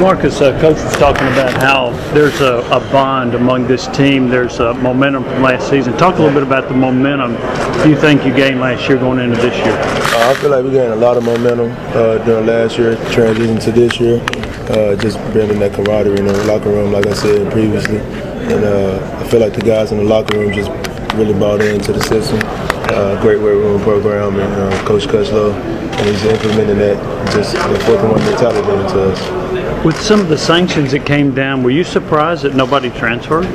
Marcus, uh, coach was talking about how there's a, a bond among this team. There's a momentum from last season. Talk a little bit about the momentum you think you gained last year going into this year. Uh, I feel like we gained a lot of momentum uh, during last year, transitioning to this year. Uh, just building that camaraderie in the locker room, like I said previously. And uh, I feel like the guys in the locker room just really bought into the system. Uh, great weight room program and uh, Coach Cutchlow, and he's implementing that just the fourth one mentality into us. With some of the sanctions that came down, were you surprised that nobody transferred?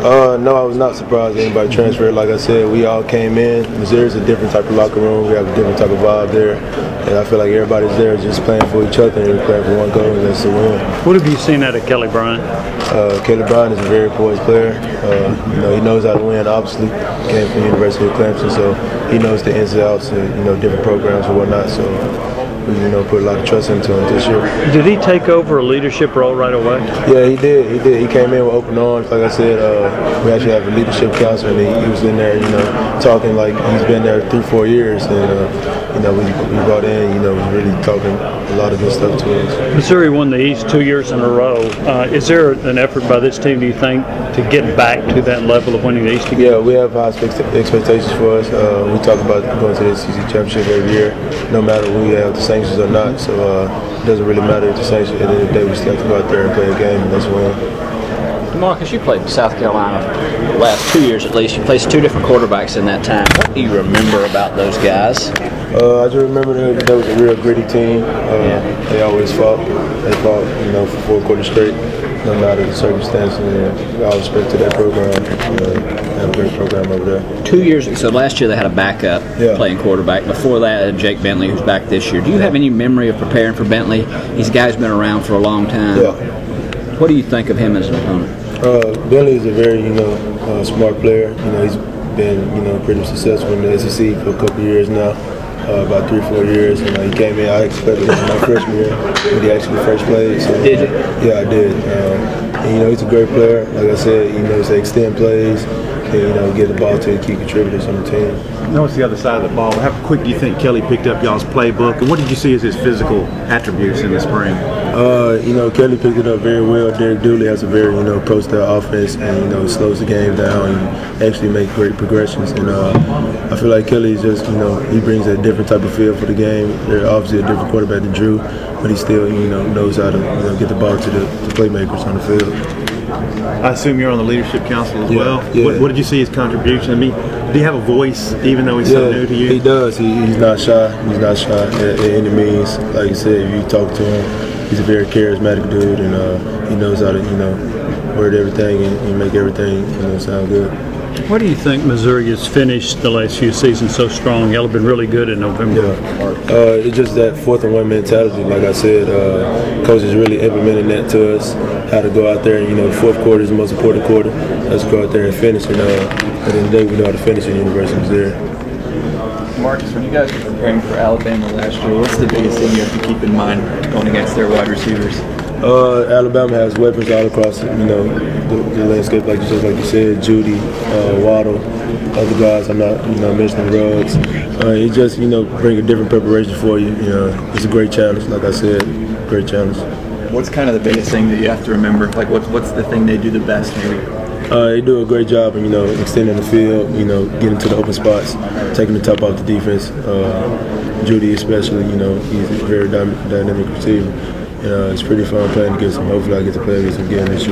Uh, no, I was not surprised anybody transferred. Like I said, we all came in. Missouri's a different type of locker room. We have a different type of vibe there. And I feel like everybody's there just playing for each other and playing for one goal, and that's the win. What have you seen out of Kelly Bryant? Uh, Kelly Bryant is a very poised player. Uh, you know, he knows how to win. Obviously, came from the University of Clemson, so he knows the ins and outs of you know different programs and whatnot. So you know put a lot of trust into him this year. Did he take over a leadership role right away? Yeah, he did. He did. He came in with open arms. Like I said, uh, we actually have a leadership council, and he, he, was in there, you know, talking like he's been there three, four years, and uh, you know, we, we brought in, you know, really talking a lot of good stuff to us. Missouri won the East two years in a row. Uh, is there an effort by this team, do you think, to get back to that level of winning the East again? Yeah, we have high expectations for us. Uh, we talk about going to the SEC championship every year, no matter who we have the sanctions or not. So uh, it doesn't really matter if the sanctions. At the end of the day, we still have to go out there and play a game, and that's win. Marcus, you played South Carolina the last two years at least. You placed two different quarterbacks in that time. What do you remember about those guys? Uh, I just remember that that was a real gritty team. Uh, yeah. They always fought. They fought, you know, for four quarters straight, no matter the circumstances. And all respect to that program. Uh, have a great program over there. Two years. So last year they had a backup yeah. playing quarterback. Before that, Jake Bentley, who's back this year. Do you have any memory of preparing for Bentley? These guys been around for a long time. Yeah. What do you think of him as an opponent? Uh, Bentley is a very, you know, uh, smart player. You know, he's been, you know, pretty successful in the SEC for a couple years now, uh, about three, four years. You know, he came in. I expected him my freshman year, but he actually first played. So, did you? Yeah, I did. Um, and, you know, he's a great player. Like I said, he knows to extend plays you know, get the ball to the key contributors on the team. Now it's the other side of the ball. How quick do you think Kelly picked up y'all's playbook, and what did you see as his physical attributes in the spring? Uh, you know, Kelly picked it up very well. Derek Dooley has a very, you know, pro-style offense, and you know, slows the game down and actually make great progressions. And uh, I feel like Kelly is just, you know, he brings a different type of feel for the game. They're obviously a different quarterback than Drew, but he still, you know, knows how to, you know, get the ball to the, the playmakers on the field. I assume you're on the leadership council as yeah, well. Yeah. What, what, did you see his contribution? I mean, did he have a voice even though he's yeah, so new to you? He does. He, he's not shy. He's not shy at, at, any means. Like you said, if you talk to him, he's a very charismatic dude, and uh, he knows how to, you know, word everything and, and make everything, you know, sound good. Why do you think Missouri has finished the last few seasons so strong? Y'all have been really good in November. Yeah. Uh, it's just that fourth and one mentality. Like I said, uh, coach is really implementing that to us. How to go out there and you know the fourth quarter is the most important quarter. Let's go out there and finish. And uh, at the end of the day, we know how to finish at the University of there. Marcus, when you guys were preparing for Alabama last year, what's the biggest thing you have to keep in mind going against their wide receivers? Uh, Alabama has weapons all across, you know, the, the landscape, like just like you said, Jeudy, uh, Waddle, other guys. I'm not, you know, mentioning Ruggs. Uh, it just, you know, bring a different preparation for you. You know, it's a great challenge. Like I said, great challenge. What's kind of the biggest thing that you have to remember? Like, what's what's the thing they do the best, maybe? Uh, they do a great job, of, you know, extending the field, you know, getting to the open spots, taking the top off the defense. Uh, Jeudy, especially, you know, he's a very dynamic receiver. Uh, it's pretty fun playing against him. Hopefully, I get to play against him again this year.